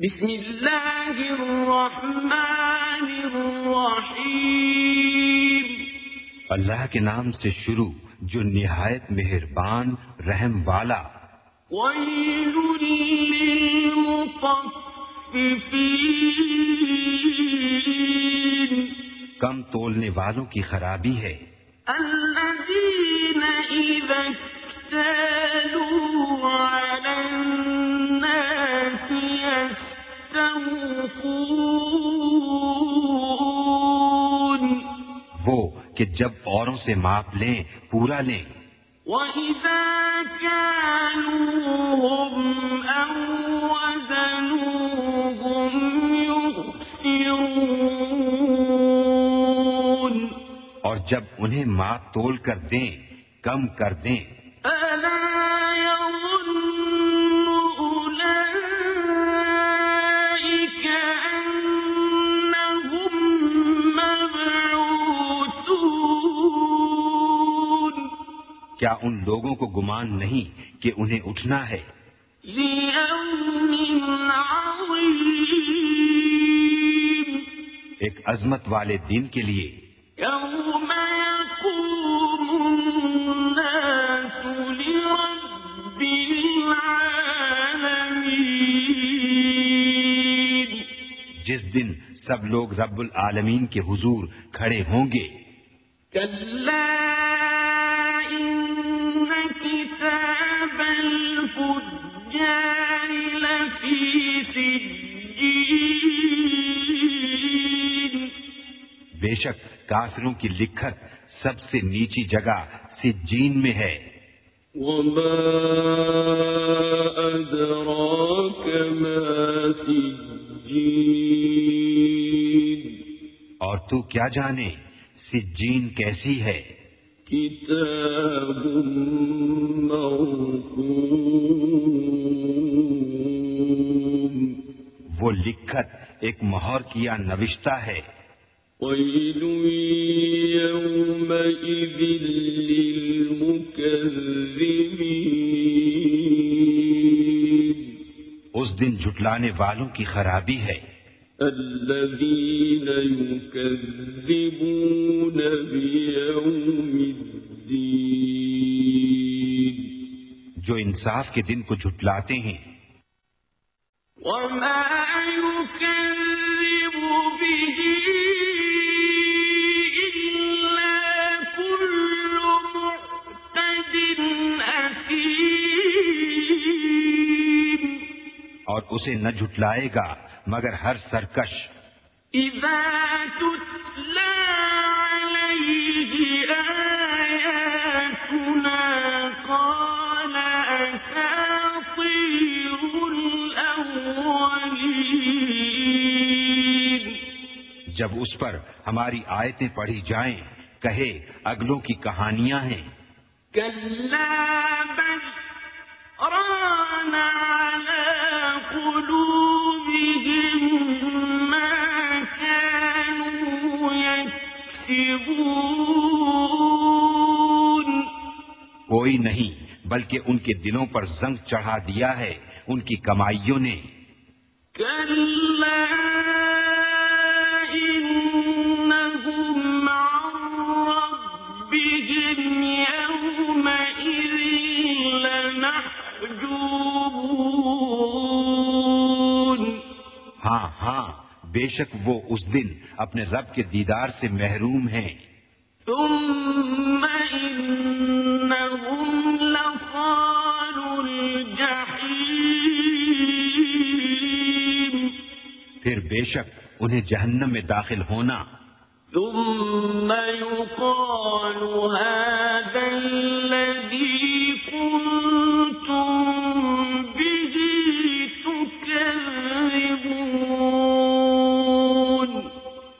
بسم اللہ الرحمن الرحیم اللہ کے نام سے شروع جو نہایت مہربان رحم والا۔ ویل للمطففین کم تولنے والوں کی خرابی ہے۔ الذین اذا اکتالوا وہ کہ جب اوروں سے ماپ لیں پورا لیں۔ وَإِذَا كَانُوهُمْ أَوْ وَزَنُوهُمْ يُخْسِرُونَ اور جب انہیں ماپ تول کر دیں کم کر دیں۔ کیا ان لوگوں کو گمان نہیں کہ انہیں اٹھنا ہے؟ ایک عظمت والے دن کے لیے۔ يوم الناس لرب العالمين جس دن سب لوگ رب العالمین کے حضور کھڑے ہوں گے۔ بے شک کافروں کی لکھت سب سے نیچی جگہ سجین میں ہے۔ وما أدراك ما سجين۔ اور تو کیا جانے سجین کیسی ہے؟ كتاب مرقوم۔ وہ لکھت ایک مہر کیا نوشتہ ہے۔ اس دن جھٹلانے والوں کی خرابی ہے۔ الذين يكذبون بيوم الدين۔ جو انصاف کے دن کو جھٹلاتے ہیں۔ اور اسے نہ جھٹلائے گا مگر ہر سرکش۔ إذا تتلى عليه آياتنا قال أساطير جب اس پر ہماری آیتیں پڑھی جائیں کہے اگلوں کی کہانیاں ہیں۔ کوئی نہیں بلکہ ان کے دلوں پر زنگ چڑھا دیا ہے ان کی کمائیوں نے۔ بے شک وہ اس دن اپنے رب کے دیدار سے محروم ہیں۔ ثم إنهم لصال الجحيم. پھر بے شک انہیں جہنم میں داخل ہونا۔ ثم يقال هذا الذي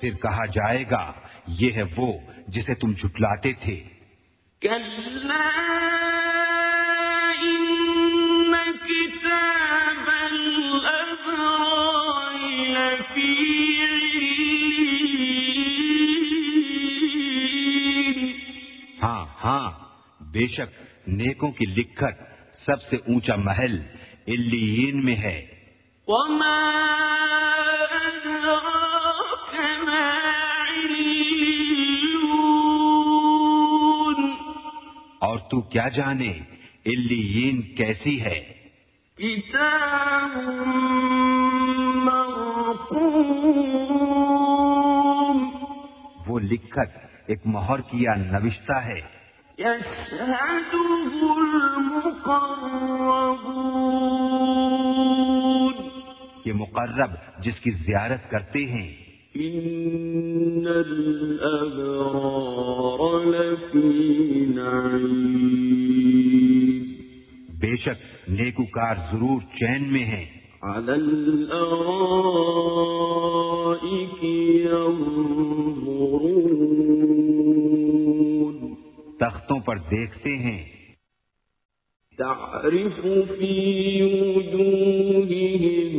پھر کہا جائے گا یہ ہے وہ جسے تم جھٹلاتے تھے۔ ہاں ہاں بے شک نیکوں کی لکھت سب سے اونچا محل الین میں ہے۔ وما تو کیا جانے؟ علیین کیسی ہے؟ مرقوم۔ وہ لکھت ایک مہر کیا نوشتہ ہے۔ المقربون۔ یہ مقرب جس کی زیارت کرتے ہیں۔ إن الأبرار لفي نعيم بے شک نیکوکار ضرور چین میں ہیں۔ على الأرائك ينظرون تختوں پر دیکھتے ہیں۔ تعرف في وجوههم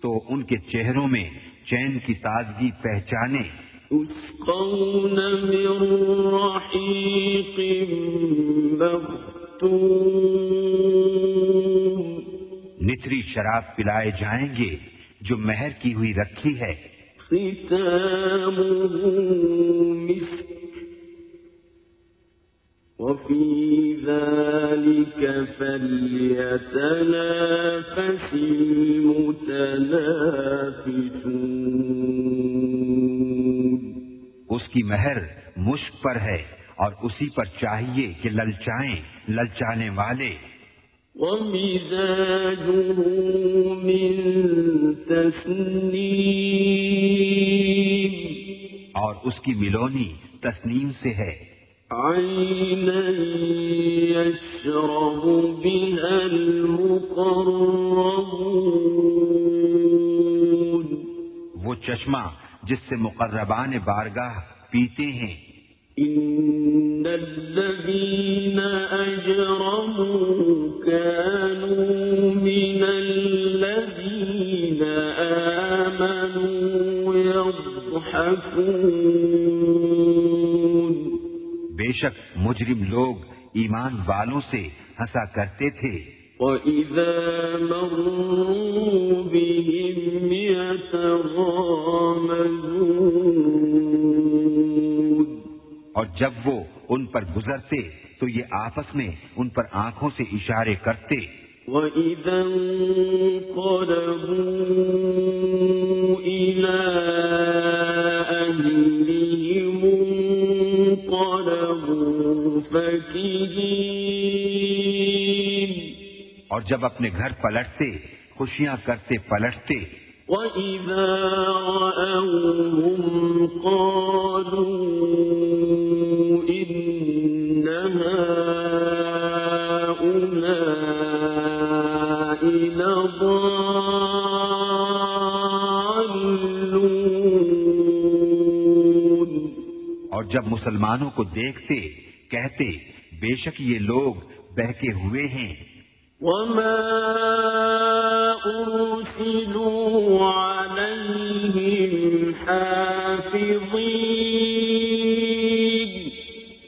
تو ان کے چہروں میں چین کی تازگی پہچانے۔ يسقون من رحيق مختوم نچری شراب پلائے جائیں گے جو مہر کی ہوئی رکھی ہے۔ ختامه مسك وفي ذلك فليتنافس المتنافسون. اس کی مہر مشک پر ہے اور اسی پر چاہیے کہ للچائیں للچانے والے۔ ومزاجه من تسنيم اور اس کی ملونی تسنیم سے ہے۔ عينا يشرب بها المقربون وہ چشمہ جس سے مقربان بارگاہ پیتے ہیں۔ إن الذين أجرموا كانوا مجرم لوگ ایمان والوں سے ہنسا کرتے تھے۔ وَإِذَا مَرُّوا بِهِمْ يَتَغَامَزُونَ۔ اور جب وہ ان پر گزرتے تو یہ آپس میں ان پر آنکھوں سے اشارے کرتے۔ وَإِذَا انقلبوا إِلَىٰ جب اپنے گھر پلٹتے خوشیاں کرتے پلٹتے۔ وَإِذَا رَأَوْهُمْ قَالُوا إِنَّ هَٰؤُلَاءِ لَضَالُّونَ۔ اور جب مسلمانوں کو دیکھتے کہتے بے شک یہ لوگ بہکے ہوئے ہیں۔ وما أرسلوا عليهم حافظين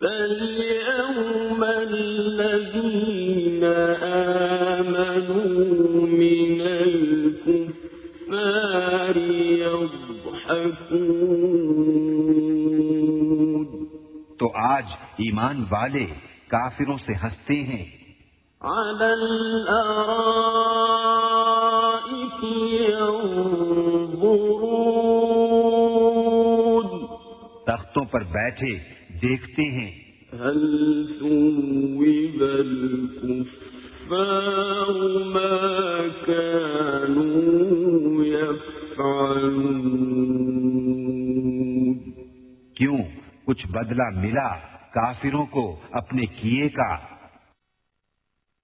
فاليوم الذين آمنوا من الكفار يضحكون تو آج ایمان والے کافروں سے ہنستے ہیں۔ على الأرائك ينظرون تختوں پر بیٹھے دیکھتے ہیں۔ هل ثوب الكفار ما كانوا يفعلون کیوں؟ کچھ بدلہ ملا کافروں کو اپنے کیے کا